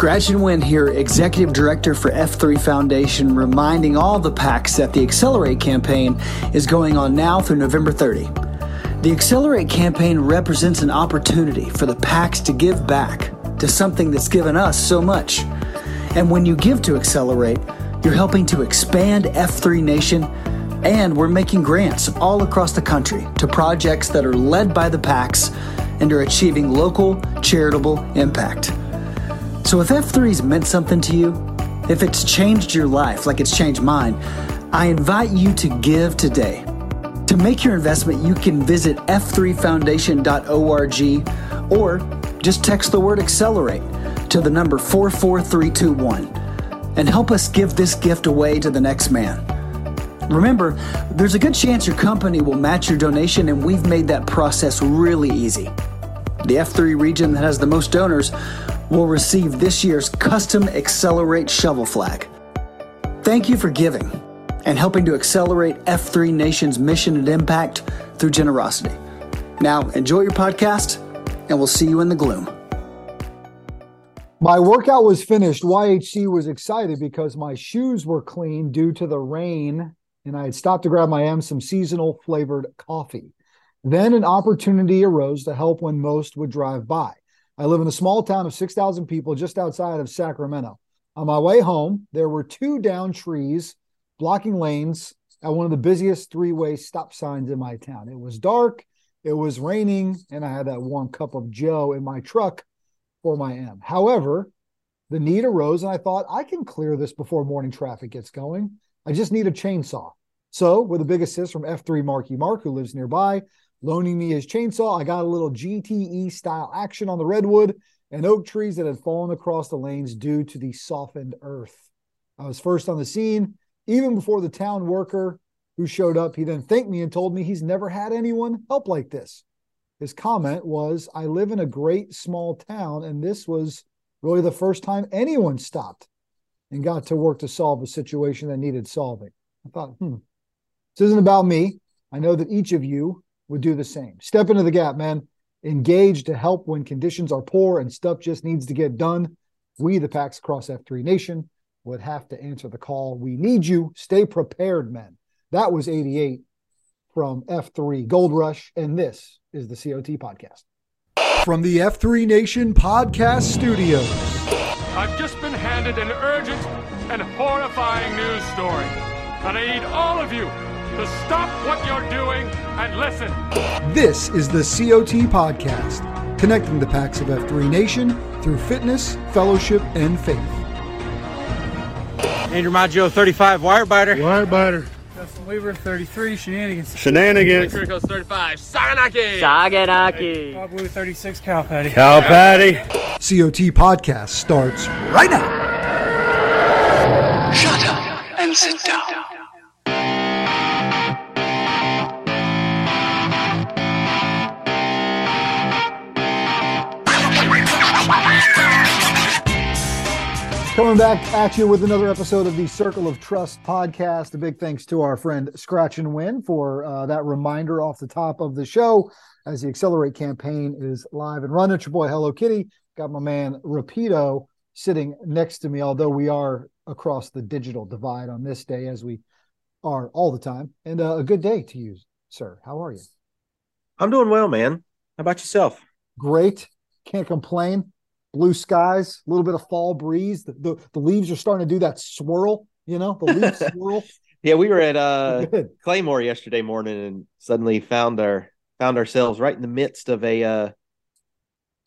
Scratch and Win here, Executive Director for F3 Foundation, reminding all the PAX that the Accelerate campaign is going on now through November 30. The Accelerate campaign represents an opportunity for the PAX to give back to something that's given us so much. And when you give to Accelerate, you're helping to expand F3 Nation, and we're making grants all across the country to projects that are led by the PAX and are achieving local charitable impact. So if F3's meant something to you, if it's changed your life like it's changed mine, I invite you to give today. To make your investment, you can visit f3foundation.org or just text the word accelerate to the number 44321 and help us give this gift away to the next man. Remember, there's a good chance your company will match your donation, and we've made that process really easy. The F3 region that has the most donors will receive this year's custom Accelerate shovel flag. Thank you for giving and helping to accelerate F3 Nation's mission and impact through generosity. Now, enjoy your podcast, and we'll see you in the gloom. My workout was finished. YHC was excited because my shoes were clean due to the rain, and I had stopped to grab my M some seasonal flavored coffee. Then an opportunity arose to help when most would drive by. I live in a small town of 6,000 people just outside of Sacramento. On my way home, there were two down trees blocking lanes at one of the busiest three way stop signs in my town. It was dark, it was raining, and I had that warm cup of Joe in my truck for my M. However, the need arose, and I thought I can clear this before morning traffic gets going. I just need a chainsaw. So, with a big assist from F3 Marky Mark, who lives nearby, loaning me his chainsaw. I got a little GTE style action on the redwood and oak trees that had fallen across the lanes due to the softened earth. I was first on the scene, even before the town worker who showed up. He then thanked me and told me he's never had anyone help like this. His comment was, I live in a great small town, and this was really the first time anyone stopped and got to work to solve a situation that needed solving. I thought, hmm, this isn't about me. I know that each of you would do the same. Step into the gap, man. Engage to help when conditions are poor and stuff just needs to get done. We, the PAX Across F3 Nation, would have to answer the call. We need you. Stay prepared, men. That was 88 from F3 Gold Rush, and this is the COT podcast. From the F3 Nation podcast studios. I've just been handed an urgent and horrifying news story, and I need all of you to stop what you're doing and listen. This is the COT Podcast, connecting the packs of F3 Nation through fitness, fellowship, and faith. Andrew Maggio, 35, Wirebiter. Wirebiter. Justin Weaver, 33, Shenanigans. Shenanigans. Criticals 35, Saganaki. Saganaki. Bob Blue, 36, Cal Patty. Cal Patty. COT Podcast starts right now. Shut up and sit down. Coming back at you with another episode of the Circle of Trust podcast. A big thanks to our friend Scratch and Win for uh, that reminder off the top of the show as the Accelerate campaign is live and running. It's your boy Hello Kitty. Got my man Rapido sitting next to me, although we are across the digital divide on this day as we are all the time. And uh, a good day to you, sir. How are you? I'm doing well, man. How about yourself? Great. Can't complain blue skies, a little bit of fall breeze. The, the, the leaves are starting to do that swirl, you know, the leaves swirl. Yeah, we were at uh Claymore yesterday morning and suddenly found our found ourselves right in the midst of a uh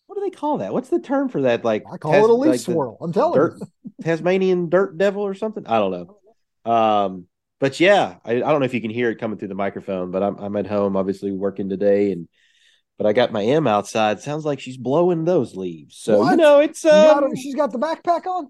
what do they call that? What's the term for that? Like I call Tas- it a leaf like swirl. I'm telling dirt, you. Tasmanian dirt devil or something. I don't know. Um, but yeah, I, I don't know if you can hear it coming through the microphone, but I'm I'm at home obviously working today and but I got my M outside. Sounds like she's blowing those leaves. So what? you know, it's um, she's got the backpack on.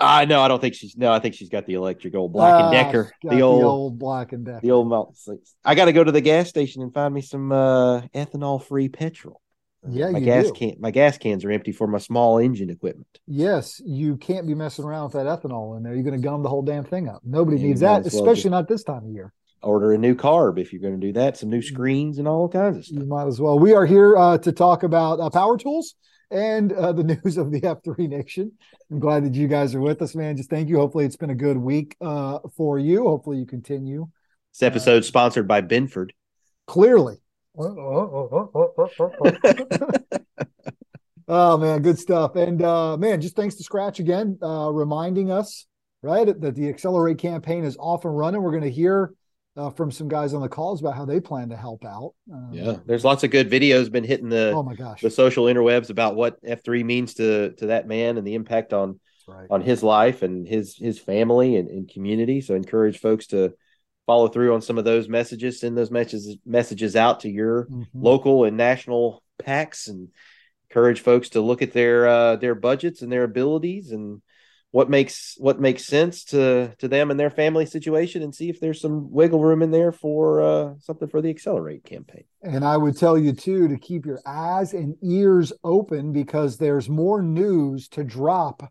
I uh, no, I don't think she's no. I think she's got the electric old Black and ah, Decker, the old, the old Black and Decker, the old melt. I got to go to the gas station and find me some uh, ethanol free petrol. Yeah, my gas do. can my gas cans are empty for my small engine equipment. Yes, you can't be messing around with that ethanol in there. You're going to gum the whole damn thing up. Nobody yeah, needs that, especially not this time of year order a new carb if you're going to do that. Some new screens and all kinds of stuff. You might as well. We are here uh, to talk about uh, power tools and uh, the news of the F3 Nation. I'm glad that you guys are with us, man. Just thank you. Hopefully, it's been a good week uh, for you. Hopefully, you continue. This episode sponsored by Benford. Clearly. oh man, good stuff. And uh, man, just thanks to Scratch again, uh, reminding us right that the Accelerate campaign is off and running. We're going to hear uh, from some guys on the calls about how they plan to help out. Um, Yeah, there's lots of good videos been hitting the Oh my gosh. the social interwebs about what F3 means to to that man and the impact on right. on his life and his his family and, and community. So encourage folks to follow through on some of those messages, send those messages messages out to your Mhm. local and national packs and encourage folks to look at their uh, their budgets and their abilities and what makes what makes sense to to them and their family situation and see if there's some wiggle room in there for uh, something for the accelerate campaign. And I would tell you too to keep your eyes and ears open because there's more news to drop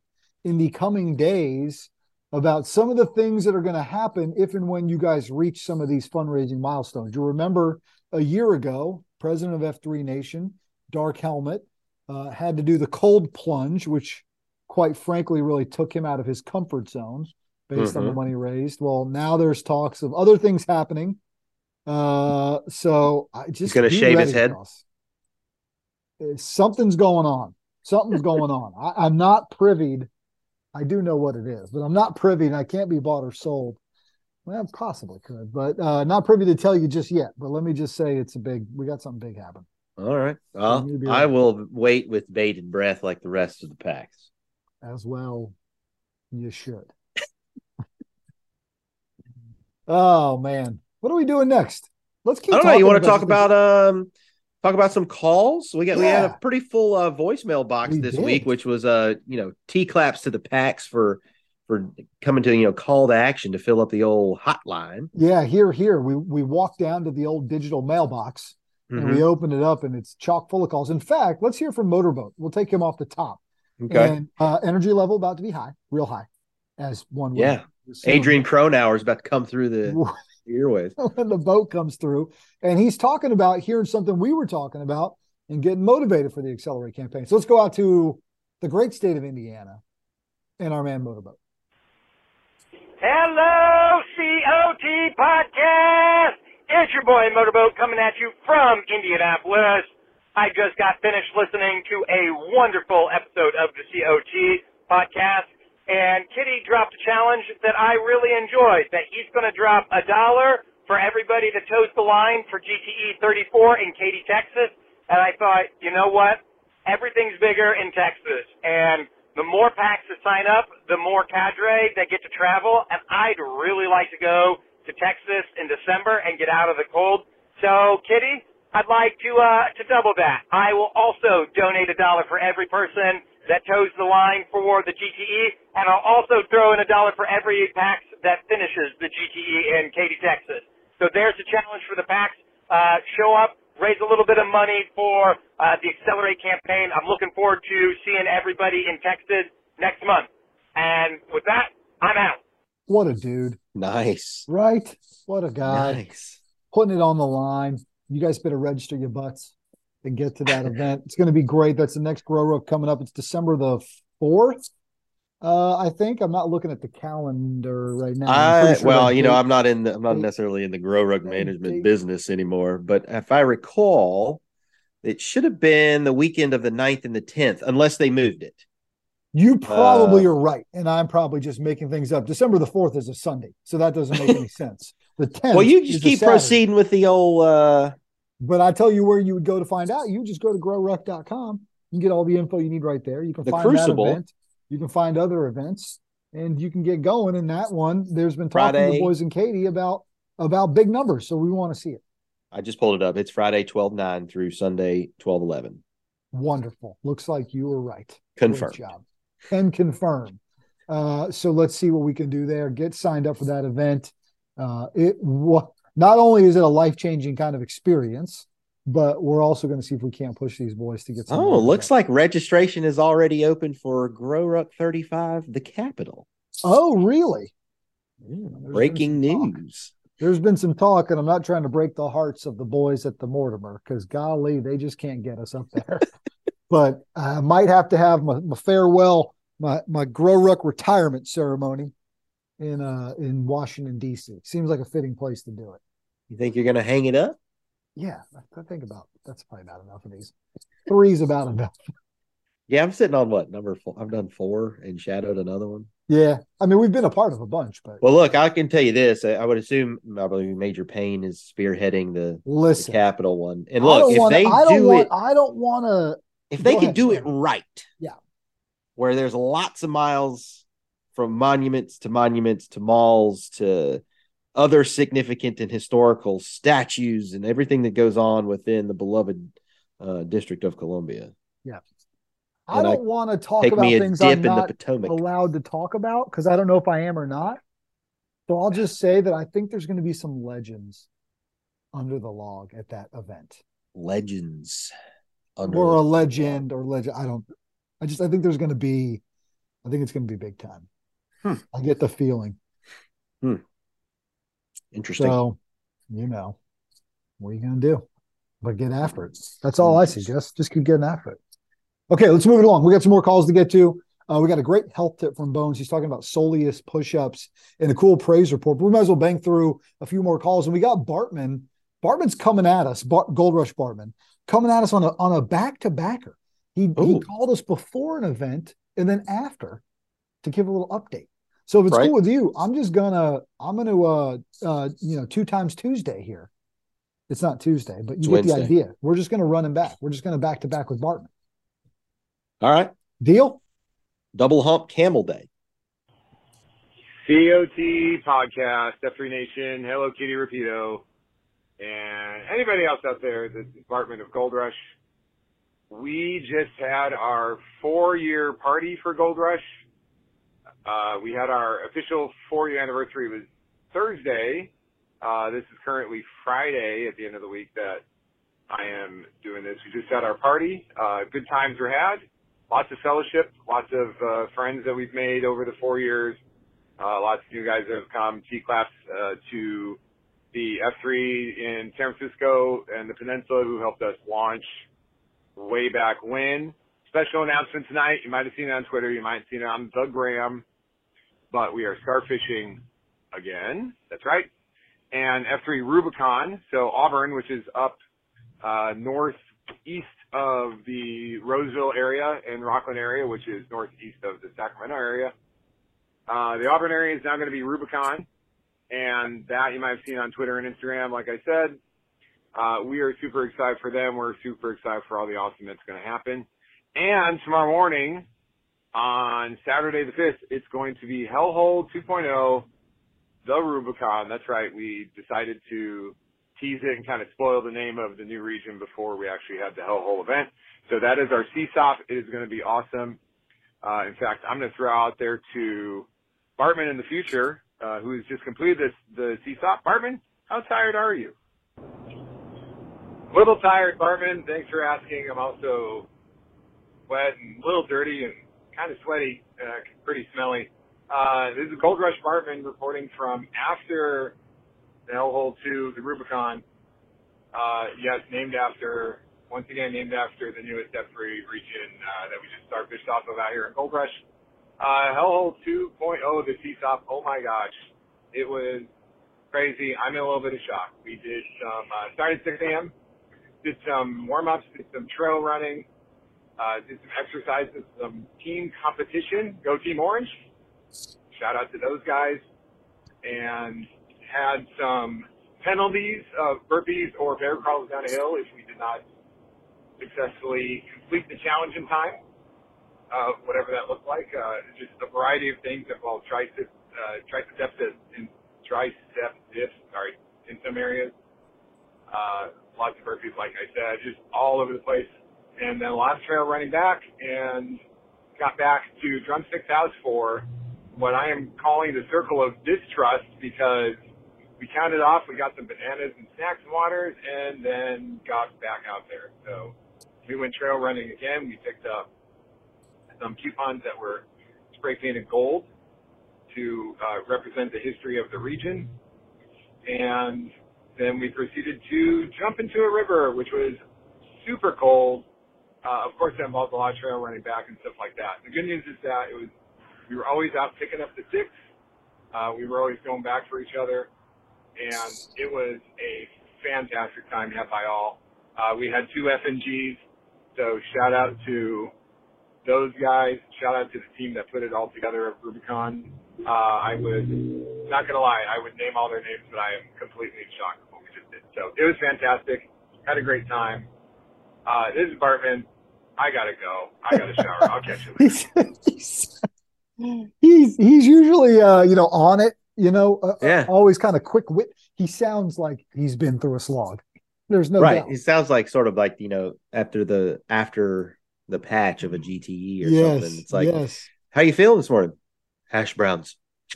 in the coming days about some of the things that are going to happen if and when you guys reach some of these fundraising milestones. You remember a year ago, president of F3 Nation, Dark Helmet, uh, had to do the cold plunge, which quite frankly really took him out of his comfort zone based on the Mhm. money raised. Well, now there's talks of other things happening. Uh, so I just gonna shave his head? Uh, Something's going on. Something's going on. I, I'm not privy. I do know what it is, but I'm not privy, and I can't be bought or sold. Well, I possibly could, but uh, not privy to tell you just yet. But let me just say, it's a big. We got something big happening. All right. Well, need to be I will wait with bated breath like the rest of the packs. As well you should oh man what are we doing next let's keep I don't know. You want to talk this. about um talk about some calls? We got we had a pretty full uh, voicemail box We this did. week, which was uh you know T claps to the packs for for coming to you know call to action to fill up the old hotline. yeah here here we we walked down to the old digital mailbox and Mhm. we opened it up and it's chock full of calls in fact let's hear from motorboat we'll take him off the top Okay. and uh energy level about to be high real high as one would Yeah. assume. Adrian Cronauer is about to come through the airways. when the boat comes through and he's talking about hearing something we were talking about and getting motivated for the accelerate campaign so let's go out to the great state of indiana and our man motorboat Hello, COT Podcast. It's your boy Motorboat coming at you from Indianapolis. I just got finished listening to a wonderful episode of the COT Podcast, and Kitty dropped a challenge that I really enjoyed. That he's going to drop a dollar for everybody that toes the line for GTE 34 in Katy, Texas. And I thought, you know what? Everything's bigger in Texas, and the more packs that sign up, the more cadre that get to travel, and I'd really like to go to Texas in December and get out of the cold. So, Kitty, I'd like to uh, to double that. I will also donate a dollar for every person that toes the line for the GTE, and I'll also throw in a dollar for every pack that finishes the GTE in Katy, Texas. So there's the challenge for the packs. Uh, show up, raise a little bit of money for uh, the Accelerate campaign. I'm looking forward to seeing everybody in Texas next month. And with that, I'm out. what a dude Nice. right what a guy Nice. putting it on the line you guys better register your butts and get to that event. It's going to be great. That's the next grow up coming up. It's december the 4th uh i think. I'm not looking at the calendar right now. I sure well, you know, I'm not in the I'm not necessarily in the GrowRuck management date- business anymore, but if I recall, it should have been the weekend of the 9th and the 10th, unless they moved it. You probably Uh, are right, and I'm probably just making things up. December the fourth is a Sunday, so that doesn't make any sense. The tenth. Well, you just keep proceeding with the old uh But I tell you where you would go to find out. You just go to growruck.com. You can get all the info you need right there. You can The find Crucible. that event. You can find other events, and you can get going. In that one, there's been talking to Friday. the boys and Katy about about big numbers, so we want to see it. I just pulled it up. It's Friday 12 9 through Sunday 12 11. Wonderful. Looks like you were right. Great Confirmed. job. And confirm. Uh, so let's see what we can do there. Get signed up for that event. Uh, it not only is it a life changing kind of experience, but we're also going to see if we can't push these boys to get some. Oh, looks like registration is already open for Grow Ruck 35, the capital. Oh, really? Yeah, breaking some talk. news. There's been some talk, and I'm not trying to break the hearts of the boys at the Mortimer because golly, they just can't get us up there. but I might have to have my, my farewell, my my Grow Ruck retirement ceremony in uh in Washington D.C. Seems like a fitting place to do it. You think you're going to hang it up? Yeah, I think about that's probably not enough of these. Three's about enough. Yeah, I'm sitting on what number four? I've done four and shadowed another one. Yeah, I mean we've been a part of a bunch, but Well, look, I can tell you this. I I would assume I believe Major Payne is spearheading the, the listen, Capitol one. And look, if wanna- they I don't want, it, I don't want to. if they can ahead, do it right, Yeah. where there's lots of miles from monuments to monuments to malls to other significant and historical statues and everything that goes on within the beloved uh, District of Columbia. I And I don't want to talk about things I'm in the not Potomac. allowed to talk about because I don't know if I am or not. So I'll just say that I think there's going to be some legends under the log at that event, Legends. Under or a legend, or legend. I don't. I just I think there's going to be. I think it's going to be big time. Hmm. I get the feeling. Interesting. So, you know, what are you going to do? But get after it. That's all I suggest. Just keep getting after it. Okay, let's move it along. We got some more calls to get to. Uh, we got a great health tip from Bones. He's talking about soleus push-ups and a cool praise report. But we might as well bang through a few more calls. And we got Bartman. Bartman's coming at us. Gold Rush Bartman coming at us on a on a back-to-backer. He he called us before an event and then after to give a little update. So if it's Right. cool with you, I'm just gonna I'm gonna uh uh you know two times Tuesday here. It's not Tuesday, but you It's get the idea. We're just gonna run him back. We're just gonna back to back with Bartman. All right. Deal? Double hump camel day. COT podcast, F3 Nation, Hello Kitty Rapido, and anybody else out there, the Department of Gold Rush. We just had our four year party for Gold Rush. Uh, we had our official four year anniversary was Thursday. Uh, this is currently Friday at the end of the week that I am doing this. We just had our party. Uh, good times were had. Lots of fellowship, lots of uh, friends that we've made over the four years. Uh, lots of new guys that have come, T-Claps, uh, to the F3 in San Francisco and the Peninsula who helped us launch way back when. Special announcement tonight. You might have seen it on Twitter. You might have seen it on the Gram. But we are starfishing again. That's right. And F3 Rubicon. So Auburn, which is up, uh, northeast of the Roseville area and Rocklin area, which is northeast of the Sacramento area. Uh, the Auburn area is now going to be Rubicon, and that you might have seen on Twitter and Instagram. Like I said, uh, we are super excited for them. We're super excited for all the awesome that's going to happen. And tomorrow morning, on Saturday the 5th, it's going to be Hellhole 2.0, the Rubicon. That's right. We decided to tease it and kind of spoil the name of the new region before we actually had the Hellhole event. So that is our CSOP. It is going to be awesome. Uh, in fact, I'm going to throw out there to Bartman in the future, uh, who has just completed this, the CSOP. Bartman, how tired are you? A Little tired, Bartman. Thanks for asking. I'm also wet and a little dirty and kind of sweaty, uh, pretty smelly. Uh, this is Gold Rush Bartman reporting from after the Hellhole 2, the Rubicon. Uh, yes, named after, once again, named after the newest F3 region, uh, that we just starfished off of out here in Gold Rush. Uh, Hellhole 2.0, the CSOP, oh my gosh. It was crazy. I'm in a little bit of shock. We did some, uh, started 6 a.m., did some warm-ups, did some trail running, uh, did some exercises, some team competition, Go Team Orange. Shout out to those guys. And had some penalties of burpees or bear crawls down a hill if we did not successfully complete the challenge in time, uh, whatever that looked like. Uh, just a variety of things that involve tricep, uh, triceps and tricep dips, sorry, in some areas. Uh, lots of burpees, like I said, just all over the place. And then of trail running back and got back to Drumstick's house for what I am calling the circle of distrust because we counted off, we got some bananas and snacks and waters, and then got back out there. So we went trail running again. We picked up some coupons that were spray painted gold to uh, represent the history of the region. And then we proceeded to jump into a river, which was super cold. Uh, of course, that involves a lot of trail running back and stuff like that. The good news is that it was we were always out picking up the sticks. Uh, we were always going back for each other, and it was a fantastic time had by all. Uh, we had two FNGs, so shout out to those guys. Shout out to the team that put it all together at Rubicon. Uh, I would, not gonna lie, I would name all their names, but I am completely in shock of what we just did. So it was fantastic. Had a great time. Uh, this is Bartman. I gotta go. I gotta shower. I'll catch you later. he's, he's he's usually uh you know on it you know uh, Yeah. always kind of quick wit he sounds like he's been through a slog there's no right. doubt. It sounds like sort of like you know after the after the patch of a GTE or yes something. It's like, yes how you feeling this morning? Hash browns.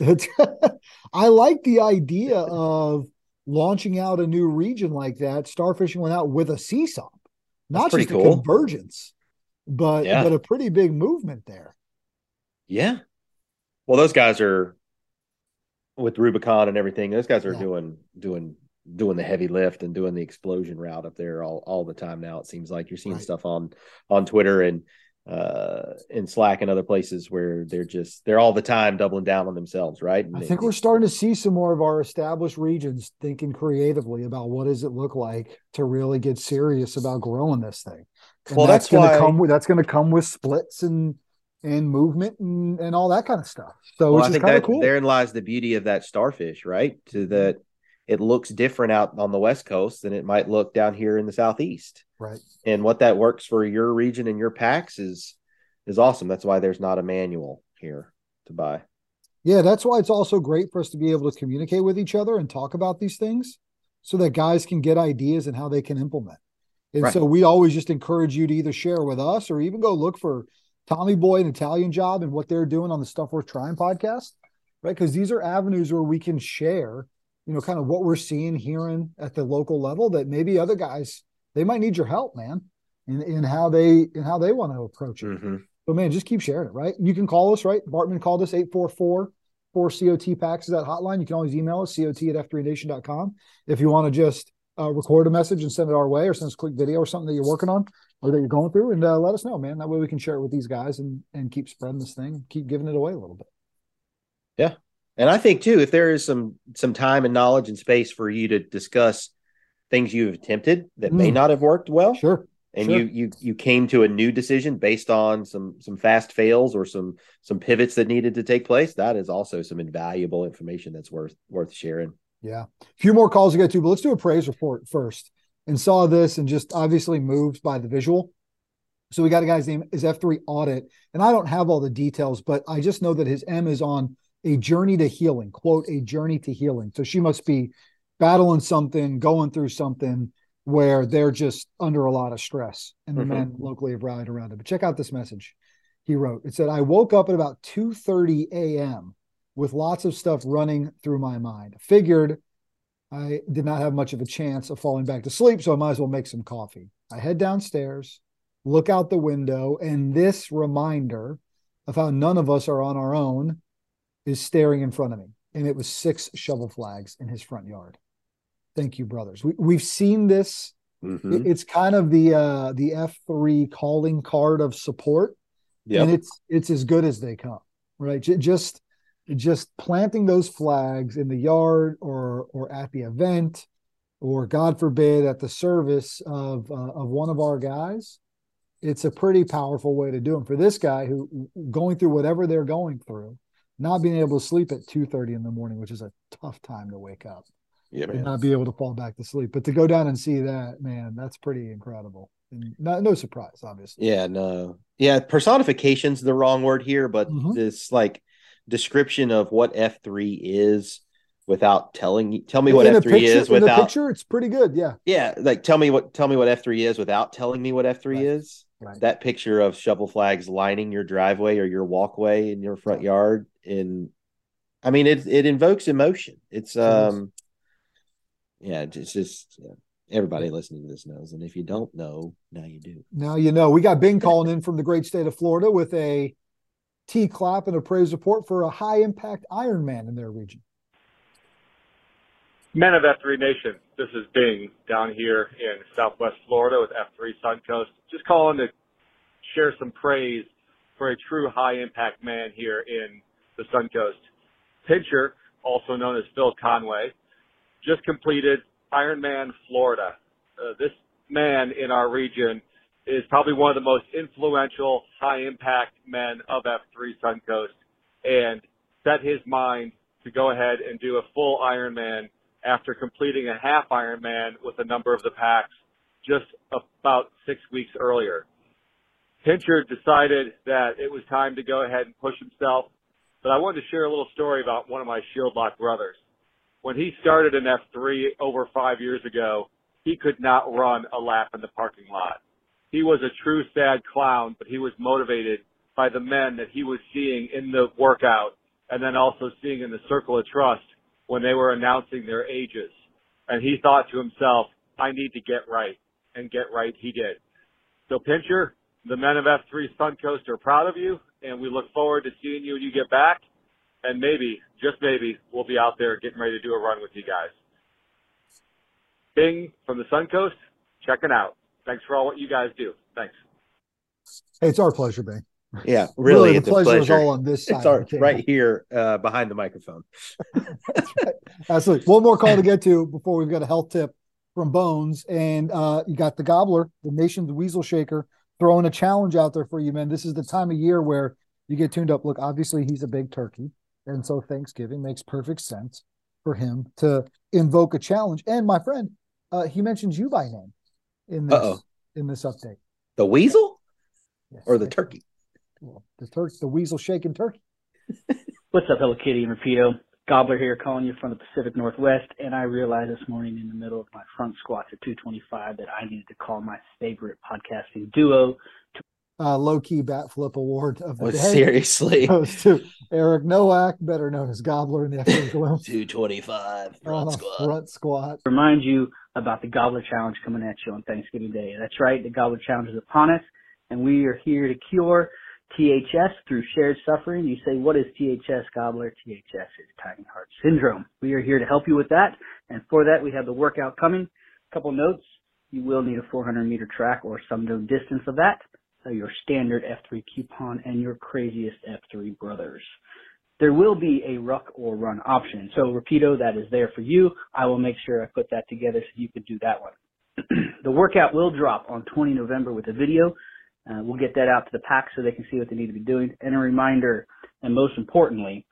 i like the idea of launching out a new region like that starfishing went out with a CSOP. not just a cool. convergence but Yeah. but a pretty big movement there Yeah. Well, those guys are with Rubicon and everything. Those guys are Yeah. doing doing doing the heavy lift and doing the explosion route up there all, all the time now. It seems like you're seeing Right. stuff on on Twitter and uh in Slack and other places where they're just they're all the time doubling down on themselves, right? And I think we're starting to see some more of our established regions thinking creatively about what does it look like to really get serious about growing this thing. And Well, that's going to come with that's going to come with splits and and movement and, and all that kind of stuff. So well, which I is think that cool. therein lies the beauty of that starfish, right? To that it looks different out on the west coast than it might look down here in the southeast. Right. and what that works for your region and your packs is is awesome. That's why there's not a manual here to buy. Yeah, that's why it's also great for us to be able to communicate with each other and talk about these things so that guys can get ideas and how they can implement. And Right. so we always just encourage you to either share with us or even go look for Tommy Boy and Italian Job and what they're doing on the Stuff Worth Trying podcast, right? Because these are avenues where we can share, you know, kind of what we're seeing, hearing at the local level that maybe other guys they might need your help, man, in, in how they in how they want to approach it. Mm-hmm. But man, just keep sharing it, right? You can call us, right? Bartman called us 844 4 COT packs is that hotline. You can always email us, COT at f3nation.com. If you want to just uh, record a message and send it our way or send us a quick video or something that you're working on or that you're going through and uh, let us know, man. That way we can share it with these guys and, and keep spreading this thing, keep giving it away a little bit. Yeah. And I think too, if there is some some time and knowledge and space for you to discuss things you've attempted that may Mm. not have worked well, Sure. and sure. you you you came to a new decision based on some some fast fails or some some pivots that needed to take place, that is also some invaluable information that's worth worth sharing. Yeah. A few more calls to get to, but let's do a praise report first. And saw this and just obviously moved by the visual. So we got a guy's name is F3 Audit. And I don't have all the details, but I just know that his M is on a journey to healing, quote, a journey to healing. So she must be battling something, going through something where they're just under a lot of stress. And the Mhm. men locally have rallied around it. But check out this message he wrote. It said, I woke up at about 2:30 a.m. with lots of stuff running through my mind. Figured I did not have much of a chance of falling back to sleep, so I might as well make some coffee. I head downstairs, look out the window, and this reminder of how none of us are on our own is staring in front of me. And it was six shovel flags in his front yard. Thank you, brothers. We, we've seen this. Mhm. It's kind of the uh, the F3 calling card of support Yep. and it's it's as good as they come right J- just just planting those flags in the yard or or at the event or god forbid at the service of uh, of one of our guys it's a pretty powerful way to do them for this guy who going through whatever they're going through not being able to sleep at 2:30 in the morning which is a tough time to wake up yeah, and not be able to fall back to sleep. But to go down and see that man that's pretty incredible. And no, no surprise obviously. Yeah, no. Yeah, personification's the wrong word here, but Mhm. this like description of what F3 is without telling you tell me what in F3 picture, is in the without picture it's pretty good yeah Yeah, like tell me what tell me what F3 is without telling me what F3 Right. is. Right. That picture of shovel flags lining your driveway or your walkway in your front yard in I mean it it invokes emotion. It's um yeah, it's just yeah, everybody listening to this knows and if you don't know, now you do. Now you know. We got Bing calling in from the great state of Florida with a T clap and a praise report for a high impact Ironman in their region. Men of F3 Nation, this is Bing down here in Southwest Florida with F3 Suncoast. Just calling to share some praise for a true high impact man here in the Suncoast. Pincher, also known as Phil Conway, just completed Ironman Florida. Uh, this man in our region is probably one of the most influential, high impact men of F3 Suncoast and set his mind to go ahead and do a full Ironman after completing a half Ironman with a number of the packs just about six weeks earlier. Pincher decided that it was time to go ahead and push himself, but I wanted to share a little story about one of my Shield Lock brothers. When he started in F3 over five years ago, he could not run a lap in the parking lot. He was a true sad clown, but he was motivated by the men that he was seeing in the workout and then also seeing in the circle of trust when they were announcing their ages. And he thought to himself, I need to get right. And get right he did. So Pincher, the men of F3 Suncoast are proud of you and we look forward to seeing you when you get back. And maybe, just maybe, we'll be out there getting ready to do a run with you guys. Bing from the Suncoast, checking out. Thanks for all what you guys do. Thanks. Hey, it's our pleasure, Bing. Yeah, really, the it's a pleasure is all on this side It's our, right here uh, behind the microphone. Absolutely. One more call to get to before we've got a health tip from Bones. And uh, you got the Gobbler, the nation's weasel shaker, throwing a challenge out there for you, man. This is the time of year where you get tuned up. Look, obviously, he's a big turkey. And so Thanksgiving makes perfect sense for him to invoke a challenge. And my friend, uh, he mentions you by name in this, Uh-oh. in this update. The weasel Yes. or the turkey? Well, the turkey, the weasel shaking turkey. What's up, Hello Kitty and Rapido? Gobbler here calling you from the Pacific Northwest, and I realized this morning in the middle of my front squats at 225 that I needed to call my favorite podcasting duo. Uh, low key bat flip award of the Oh, day. seriously. goes to Eric Nowak, better known as Gobbler in the F3 225 on a front squat. Remind you about the Gobbler Challenge coming at you on Thanksgiving Day. That's right, the Gobbler Challenge is upon us, and we are here to cure THS through shared suffering. You say, what is THS, Gobbler? THS is tiny heart syndrome. We are here to help you with that, and for that, we have the workout coming. A couple notes. You will need a 400 meter track or some known distance of that, your standard F3 coupon, and your craziest F3 brothers. There will be a ruck or run option. So Rapido, that is there for you. I will make sure I put that together so you can do that one. the workout will drop on 20 November with a video. Uh, we'll get that out to the pack so they can see what they need to be doing. And a reminder, and most importantly,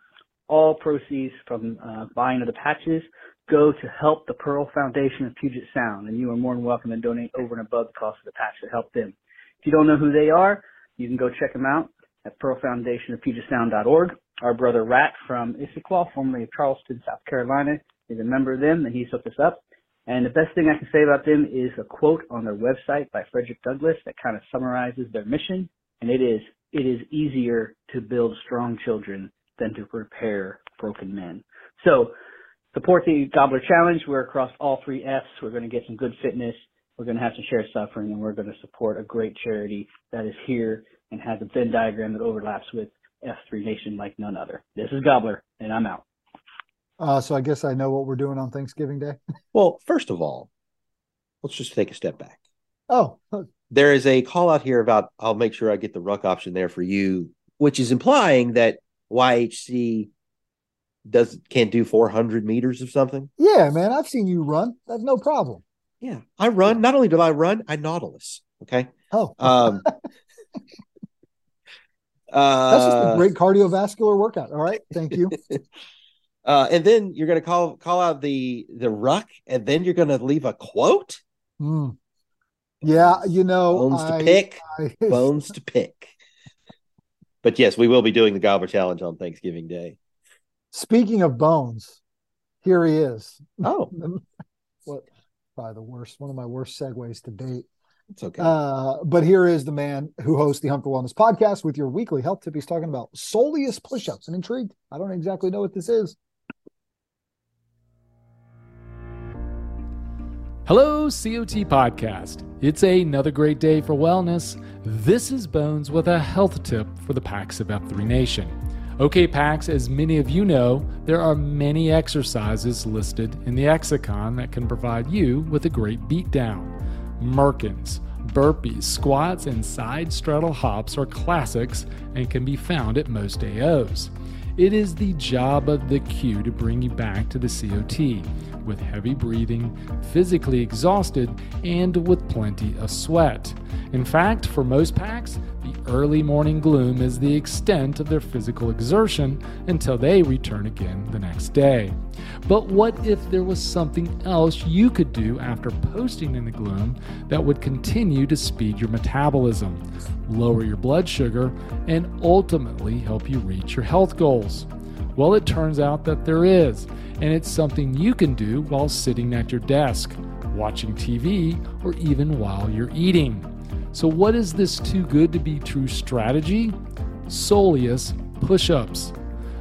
all proceeds from uh, buying of the patches go to help the Pearl Foundation of Puget Sound, and you are more than welcome to donate over and above the cost of the patch to help them. If you don't know who they are, you can go check them out at pearlfoundationofpugetsound.org. Our brother Rat from Issaquah, formerly of Charleston, South Carolina, is a member of them, and he's hooked us up. And the best thing I can say about them is a quote on their website by Frederick Douglass that kind of summarizes their mission, and it is, it is easier to build strong children than to repair broken men. So, support the Gobbler Challenge. We're across all three F's. We're going to get some good fitness. We're going to have to share suffering, and we're going to support a great charity that is here and has a Venn diagram that overlaps with F3 Nation like none other. This is Gobbler, and I'm out. Uh, so I guess I know what we're doing on Thanksgiving Day. Well, first of all, let's just take a step back. Oh, There is a call out here about I'll make sure I get the ruck option there for you, which is implying that YHC does can't do 400 meters of something. yeah, man. I've seen you run. That's no problem. Yeah, I run. Not only do I run, I nautilus. Okay. Oh, Um, that's just a uh, great cardiovascular workout. All right. Thank you. uh, and then you're going to call call out the the ruck, and then you're going to leave a quote. Mm. Yeah. You know, Bones I- to pick, I- bones to pick. But yes, we will be doing the Gobbler Challenge on Thanksgiving Day. Speaking of bones, here he is. Oh, what? Probably the worst, one of my worst segues to date. it's okay. Uh, but here is the man who hosts the Hunt for Wellness podcast with your weekly health tip. He's talking about soleus push-ups. I'm intrigued. I don't exactly know what this is. Hello, COT Podcast. It's another great day for wellness. This is Bones with a health tip for the Pax of F3 Nation. Okay, Pax, as many of you know, there are many exercises listed in the Exicon that can provide you with a great beatdown. Merkins, Burpees, squats, and side straddle hops are classics and can be found at most AOs. It is the job of the cue to bring you back to the COT with heavy breathing, physically exhausted, and with plenty of sweat. In fact, for most packs, early morning gloom is the extent of their physical exertion until they return again the next day. But what if there was something else you could do after posting in the gloom that would continue to speed your metabolism, lower your blood sugar, and ultimately help you reach your health goals? Well, it turns out that there is, and it's something you can do while sitting at your desk, watching TV, or even while you're eating. So, what is this too good to be true strategy? Soleus push ups.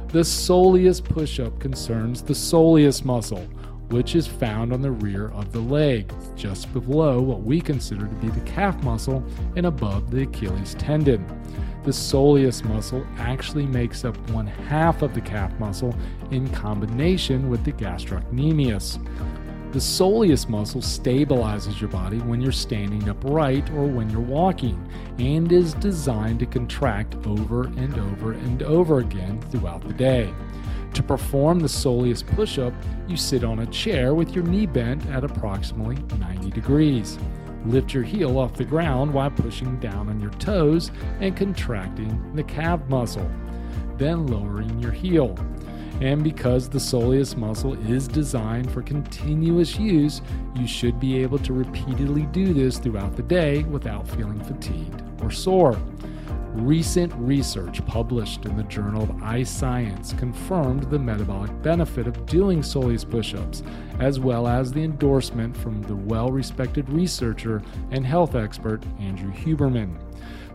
The soleus push up concerns the soleus muscle, which is found on the rear of the leg, just below what we consider to be the calf muscle and above the Achilles tendon. The soleus muscle actually makes up one half of the calf muscle in combination with the gastrocnemius. The soleus muscle stabilizes your body when you're standing upright or when you're walking and is designed to contract over and over and over again throughout the day. To perform the soleus push up, you sit on a chair with your knee bent at approximately 90 degrees. Lift your heel off the ground while pushing down on your toes and contracting the calf muscle, then lowering your heel. And because the soleus muscle is designed for continuous use, you should be able to repeatedly do this throughout the day without feeling fatigued or sore. Recent research published in the Journal of iScience confirmed the metabolic benefit of doing soleus push ups, as well as the endorsement from the well respected researcher and health expert Andrew Huberman.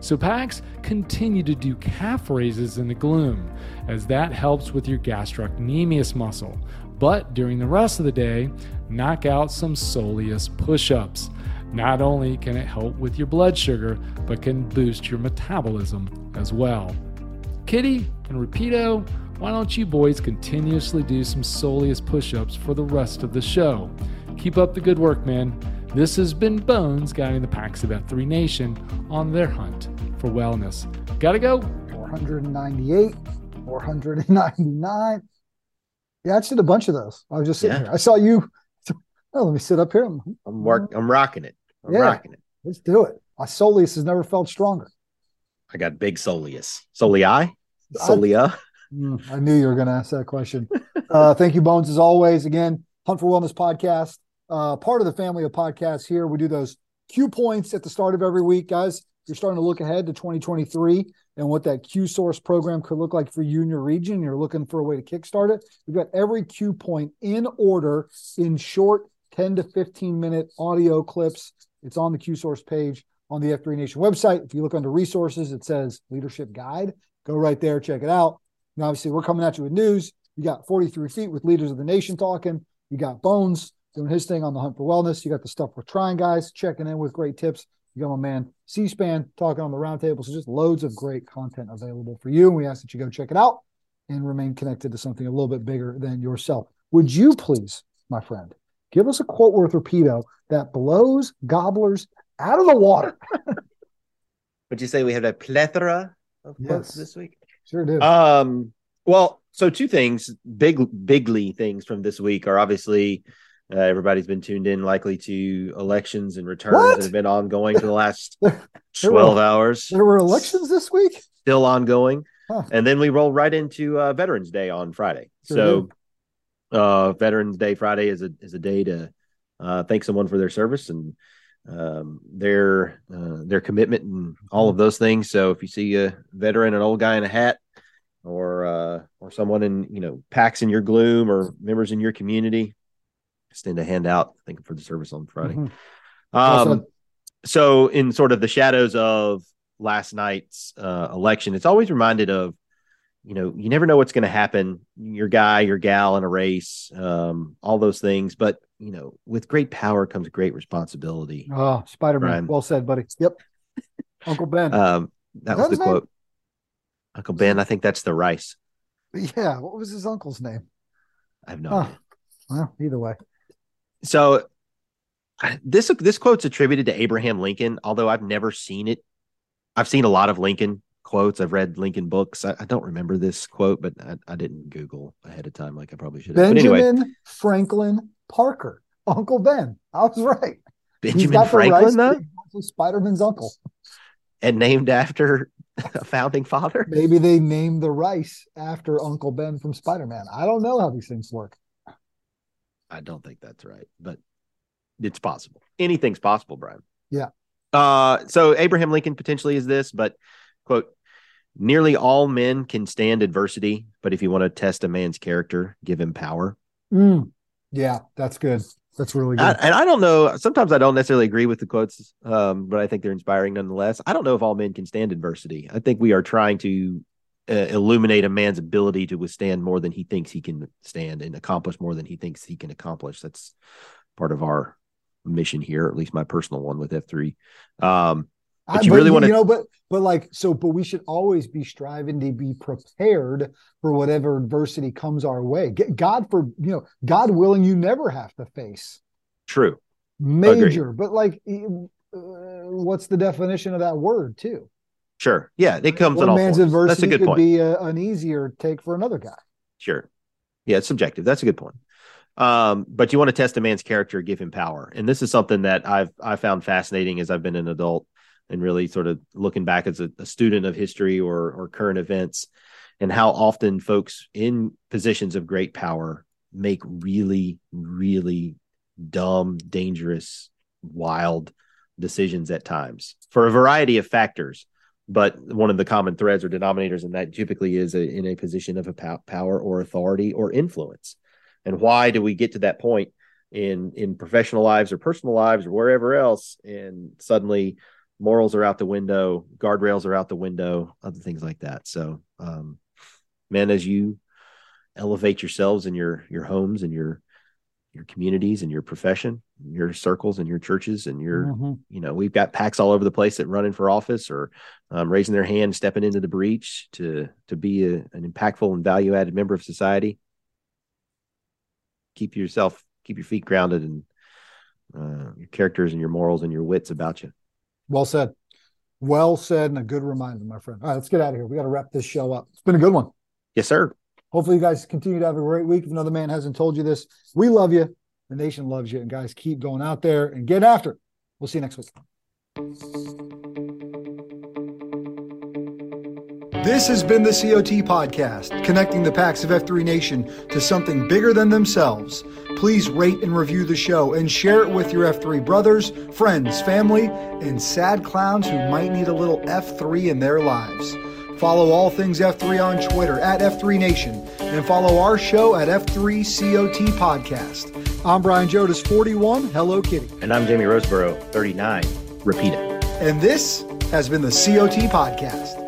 So, packs continue to do calf raises in the gloom, as that helps with your gastrocnemius muscle. But during the rest of the day, knock out some soleus push ups. Not only can it help with your blood sugar, but can boost your metabolism as well. Kitty and Rapido, why don't you boys continuously do some soleus push ups for the rest of the show? Keep up the good work, man. This has been Bones guiding the Packs of F3 Nation on their hunt for wellness. Gotta go. 498, 499. Yeah, I just did a bunch of those. I was just sitting Yeah. here. I saw you. Oh, let me sit up here. I'm, I'm work. I'm rocking it. I'm Yeah. rocking it. Let's do it. My soleus has never felt stronger. I got big soleus. Solei? Solia? Mm, I knew you were going to ask that question. Uh, thank you, Bones, as always. Again, Hunt for Wellness podcast, uh, part of the family of podcasts here. We do those Q points at the start of every week, guys. You're starting to look ahead to 2023 and what that Q source program could look like for you and your region. You're looking for a way to kickstart it. We've got every Q point in order in short 10 to 15 minute audio clips. It's on the Q source page on the F3 Nation website. If you look under resources, it says leadership guide. Go right there, check it out. And obviously, we're coming at you with news. You got 43 feet with leaders of the nation talking. You got Bones doing his thing on the hunt for wellness. You got the stuff we're trying, guys, checking in with great tips. You got my man C SPAN talking on the roundtable. So just loads of great content available for you. And we ask that you go check it out and remain connected to something a little bit bigger than yourself. Would you please, my friend, give us a quote worth repeato that blows gobblers out of the water? Would you say we have a plethora of quotes Yes. this week? Sure do. Um, well, so two things, big, bigly things from this week are obviously uh, everybody's been tuned in likely to elections and returns What? that have been ongoing for the last There were- 12 hours, there were elections this week? still ongoing. Huh. And then we roll right into uh, Veterans Day on Friday. Sure so, uh, Veterans Day Friday is a is a day to uh, thank someone for their service and um, their uh, their commitment and all of those things. So, if you see a veteran, an old guy in a hat, or uh, or someone in you know packs in your gloom or members in your community, extend a hand out. Thank them for the service on Friday. Mhm. Um, said. so in sort of the shadows of last night's uh, election, it's always reminded of, you know, you never know what's going to happen. Your guy, your gal in a race, um, all those things. But you know, with great power comes great responsibility. Oh, Spider Man. Well said, buddy. Yep. Uncle Ben. Um, that Is was the his name? quote. Uncle Ben, I think that's the rice. yeah. What was his uncle's name? I have no Huh. idea. Well, either way. So this this quote's attributed to Abraham Lincoln, although I've never seen it. I've seen a lot of Lincoln quotes. I've read Lincoln books. I, I don't remember this quote, but I, I, didn't Google ahead of time like I probably should have. Benjamin anyway, Franklin Parker, Uncle Ben. I was right. Benjamin Franklin, though, Spider-Man's uncle, and named after a founding father. Maybe they named the rice after Uncle Ben from Spider-Man. I don't know how these things work. I don't think that's right, but it's possible. Anything's possible, Brian. Yeah. Uh, so Abraham Lincoln potentially is this, but quote, nearly all men can stand adversity, but if you want to test a man's character, give him power. Mm. Yeah, that's good. That's really good. I, and I don't know. Sometimes I don't necessarily agree with the quotes, um, but I think they're inspiring nonetheless. I don't know if all men can stand adversity. I think we are trying to uh, illuminate a man's ability to withstand more than he thinks he can stand and accomplish more than he thinks he can accomplish. That's part of our mission here, at least my personal one with F3. Um, but you really want to, you know, but but like so, but we should always be striving to be prepared for whatever adversity comes our way. God for you know, God willing, you never have to face. True. Major, Agreed. but like, uh, what's the definition of that word too? Sure. Yeah, it comes in all man's forms. adversity That's a good could point. be a, an easier take for another guy. Sure. Yeah, it's subjective. That's a good point. Um, but you want to test a man's character, give him power, and this is something that I've I found fascinating as I've been an adult and really sort of looking back as a, a student of history or or current events, and how often folks in positions of great power make really really dumb, dangerous, wild decisions at times for a variety of factors. But one of the common threads or denominators in that typically is a, in a position of a power or authority or influence. And why do we get to that point in in professional lives or personal lives or wherever else and suddenly morals are out the window guardrails are out the window other things like that. So um man as you elevate yourselves in your your homes and your your communities and your profession your circles and your churches and your mm-hmm. you know we've got PAX all over the place that running for office or um, raising their hand stepping into the breach to to be a, an impactful and value added member of society keep yourself keep your feet grounded and uh, your characters and your morals and your wits about you. Well said. Well said, and a good reminder, my friend. All right, let's get out of here. We got to wrap this show up. It's been a good one. Yes, sir. Hopefully, you guys continue to have a great week. If another man hasn't told you this, we love you. The nation loves you. And guys, keep going out there and get after it. We'll see you next week. This has been the COT Podcast, connecting the PAX of F3 Nation to something bigger than themselves. Please rate and review the show and share it with your F3 brothers, friends, family, and sad clowns who might need a little F3 in their lives. Follow all things F3 on Twitter at F3 Nation and follow our show at F3COT Podcast. I'm Brian Jodas, 41. Hello, Kitty. And I'm Jamie Roseborough, 39. Repeat it. And this has been the COT Podcast.